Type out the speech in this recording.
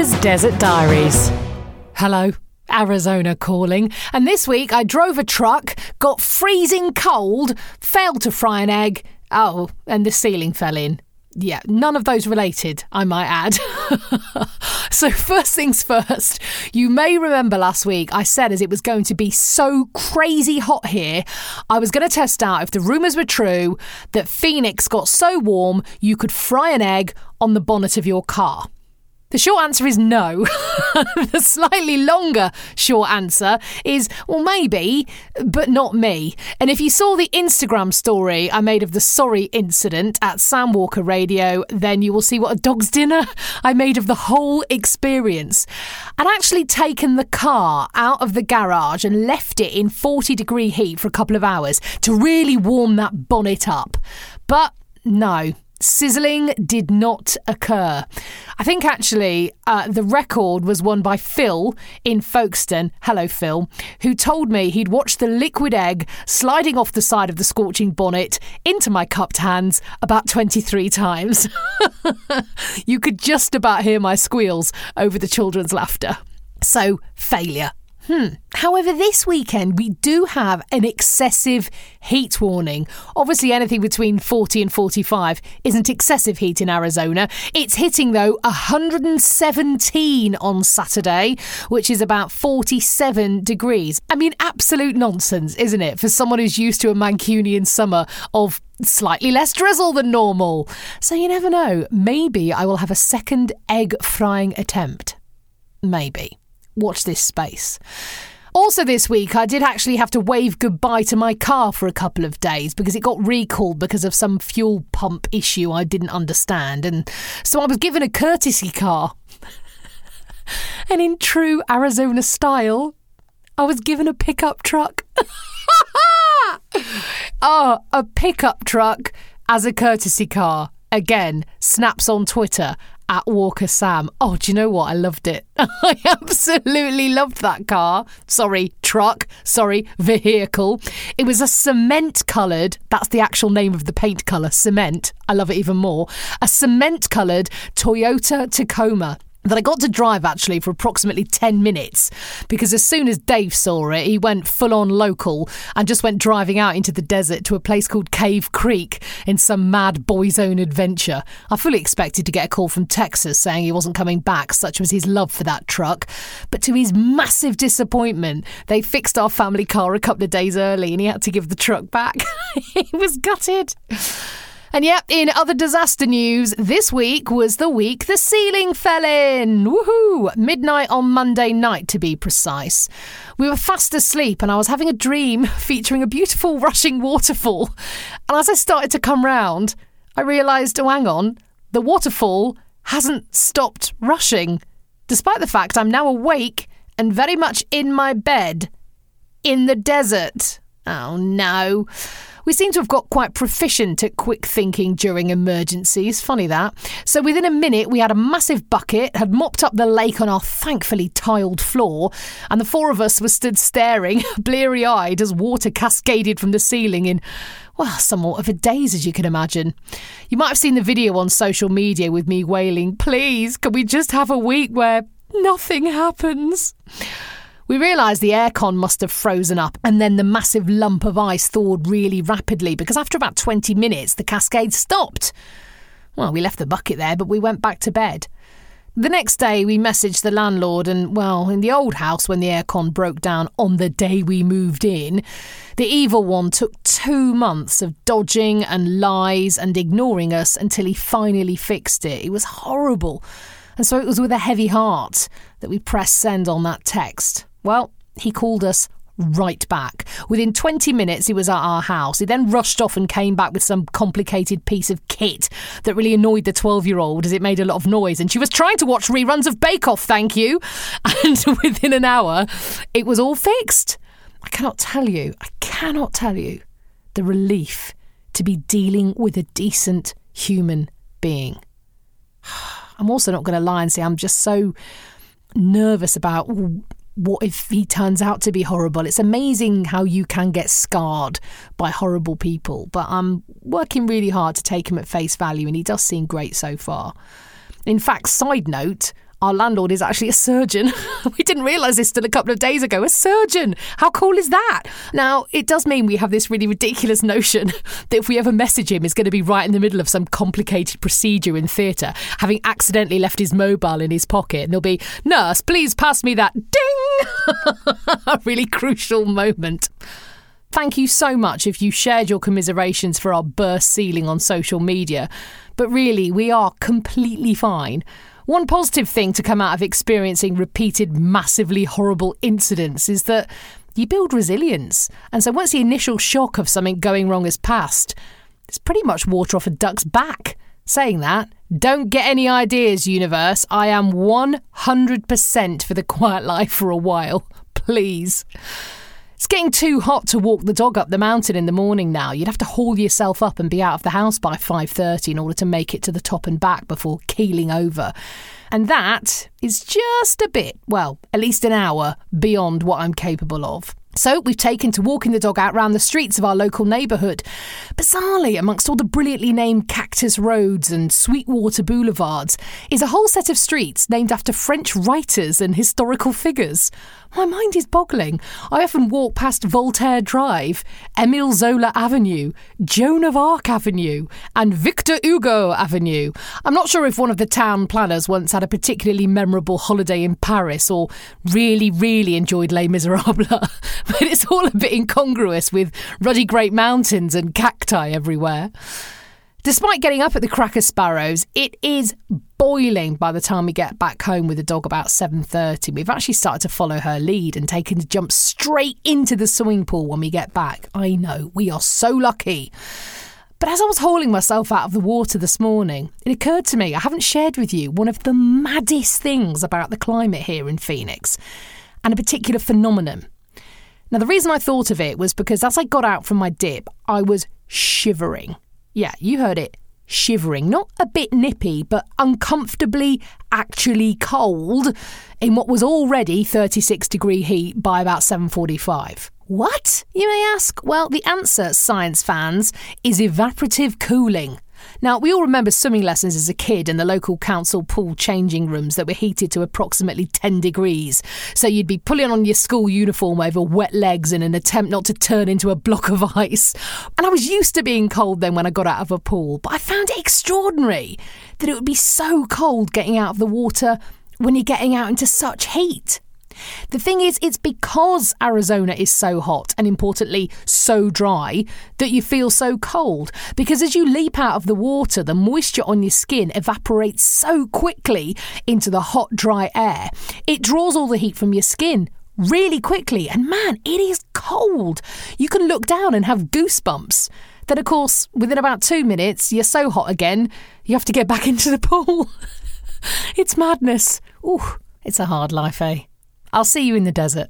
Walker's Desert Diaries. Hello. Arizona calling. And this week I drove a truck, got freezing cold, failed to fry an egg. Oh, and the ceiling fell in. Yeah, none of those related, I might add. so, first things first, you may remember last week I said as it was going to be so crazy hot here, I was going to test out if the rumours were true that Phoenix got so warm you could fry an egg on the bonnet of your car. The short answer is no. the slightly longer short answer is, well, maybe, but not me. And if you saw the Instagram story I made of the sorry incident at Sam Walker Radio, then you will see what a dog's dinner I made of the whole experience. I'd actually taken the car out of the garage and left it in 40 degree heat for a couple of hours to really warm that bonnet up. But no, Sizzling did not occur. I think actually uh, the record was won by Phil in Folkestone. Hello, Phil, who told me he'd watched the liquid egg sliding off the side of the scorching bonnet into my cupped hands about 23 times. you could just about hear my squeals over the children's laughter. So, failure. Hmm. However, this weekend we do have an excessive heat warning. Obviously, anything between 40 and 45 isn't excessive heat in Arizona. It's hitting, though, 117 on Saturday, which is about 47 degrees. I mean, absolute nonsense, isn't it, for someone who's used to a Mancunian summer of slightly less drizzle than normal? So you never know. Maybe I will have a second egg frying attempt. Maybe watch this space. Also, this week, I did actually have to wave goodbye to my car for a couple of days because it got recalled because of some fuel pump issue I didn't understand. And so I was given a courtesy car. and in true Arizona style, I was given a pickup truck. oh, a pickup truck as a courtesy car. Again, snaps on Twitter at Walker Sam. Oh, do you know what? I loved it. I absolutely loved that car. Sorry, truck. Sorry, vehicle. It was a cement coloured, that's the actual name of the paint colour, cement. I love it even more. A cement coloured Toyota Tacoma that I got to drive actually for approximately 10 minutes because as soon as Dave saw it, he went full on local and just went driving out into the desert to a place called Cave Creek in some mad boy's own adventure. I fully expected to get a call from Texas saying he wasn't coming back, such was his love for that truck. But to his massive disappointment, they fixed our family car a couple of days early and he had to give the truck back. he was gutted. And yep, in other disaster news, this week was the week the ceiling fell in. Woohoo! Midnight on Monday night, to be precise. We were fast asleep, and I was having a dream featuring a beautiful rushing waterfall. And as I started to come round, I realised, oh, hang on, the waterfall hasn't stopped rushing, despite the fact I'm now awake and very much in my bed in the desert. Oh no. We seem to have got quite proficient at quick thinking during emergencies. Funny that. So within a minute, we had a massive bucket, had mopped up the lake on our thankfully tiled floor, and the four of us were stood staring, bleary eyed, as water cascaded from the ceiling in well, somewhat of a daze, as you can imagine. You might have seen the video on social media with me wailing, Please, can we just have a week where nothing happens? We realised the aircon must have frozen up, and then the massive lump of ice thawed really rapidly because after about 20 minutes, the cascade stopped. Well, we left the bucket there, but we went back to bed. The next day, we messaged the landlord, and well, in the old house, when the aircon broke down on the day we moved in, the evil one took two months of dodging and lies and ignoring us until he finally fixed it. It was horrible. And so it was with a heavy heart that we pressed send on that text. Well, he called us right back. Within 20 minutes, he was at our house. He then rushed off and came back with some complicated piece of kit that really annoyed the 12 year old as it made a lot of noise. And she was trying to watch reruns of Bake Off, thank you. And within an hour, it was all fixed. I cannot tell you, I cannot tell you the relief to be dealing with a decent human being. I'm also not going to lie and say I'm just so nervous about what if he turns out to be horrible? It's amazing how you can get scarred by horrible people, but I'm working really hard to take him at face value, and he does seem great so far. In fact, side note, Our landlord is actually a surgeon. we didn't realise this till a couple of days ago. A surgeon. How cool is that? Now, it does mean we have this really ridiculous notion that if we ever message him, he's going to be right in the middle of some complicated procedure in theatre, having accidentally left his mobile in his pocket. And there'll be, Nurse, please pass me that ding! a really crucial moment. Thank you so much if you shared your commiserations for our burst ceiling on social media. But really, we are completely fine. One positive thing to come out of experiencing repeated, massively horrible incidents is that you build resilience. And so once the initial shock of something going wrong has passed, it's pretty much water off a duck's back. Saying that, don't get any ideas, universe. I am 100% for the quiet life for a while. Please. It's getting too hot to walk the dog up the mountain in the morning now. You'd have to haul yourself up and be out of the house by 5:30 in order to make it to the top and back before keeling over. And that is just a bit, well, at least an hour beyond what I'm capable of. So we've taken to walking the dog out round the streets of our local neighbourhood. Bizarrely, amongst all the brilliantly named cactus roads and Sweetwater boulevards, is a whole set of streets named after French writers and historical figures. My mind is boggling. I often walk past Voltaire Drive, Emile Zola Avenue, Joan of Arc Avenue, and Victor Hugo Avenue. I'm not sure if one of the town planners once had a particularly memorable holiday in Paris or really, really enjoyed Les Miserables, but it's all a bit incongruous with ruddy great mountains and cacti everywhere. Despite getting up at the Cracker Sparrows, it is boiling by the time we get back home with the dog about 7.30. We've actually started to follow her lead and taken to jump straight into the swimming pool when we get back. I know, we are so lucky. But as I was hauling myself out of the water this morning, it occurred to me I haven't shared with you one of the maddest things about the climate here in Phoenix and a particular phenomenon. Now, the reason I thought of it was because as I got out from my dip, I was shivering. Yeah, you heard it. Shivering, not a bit nippy, but uncomfortably actually cold in what was already 36 degree heat by about 7:45. What? You may ask. Well, the answer, science fans, is evaporative cooling. Now, we all remember swimming lessons as a kid in the local council pool changing rooms that were heated to approximately 10 degrees. So you'd be pulling on your school uniform over wet legs in an attempt not to turn into a block of ice. And I was used to being cold then when I got out of a pool, but I found it extraordinary that it would be so cold getting out of the water when you're getting out into such heat. The thing is, it's because Arizona is so hot and importantly so dry that you feel so cold. Because as you leap out of the water, the moisture on your skin evaporates so quickly into the hot, dry air. It draws all the heat from your skin really quickly, and man, it is cold. You can look down and have goosebumps. Then, of course, within about two minutes, you're so hot again, you have to get back into the pool. it's madness. Ooh, it's a hard life, eh? I'll see you in the desert.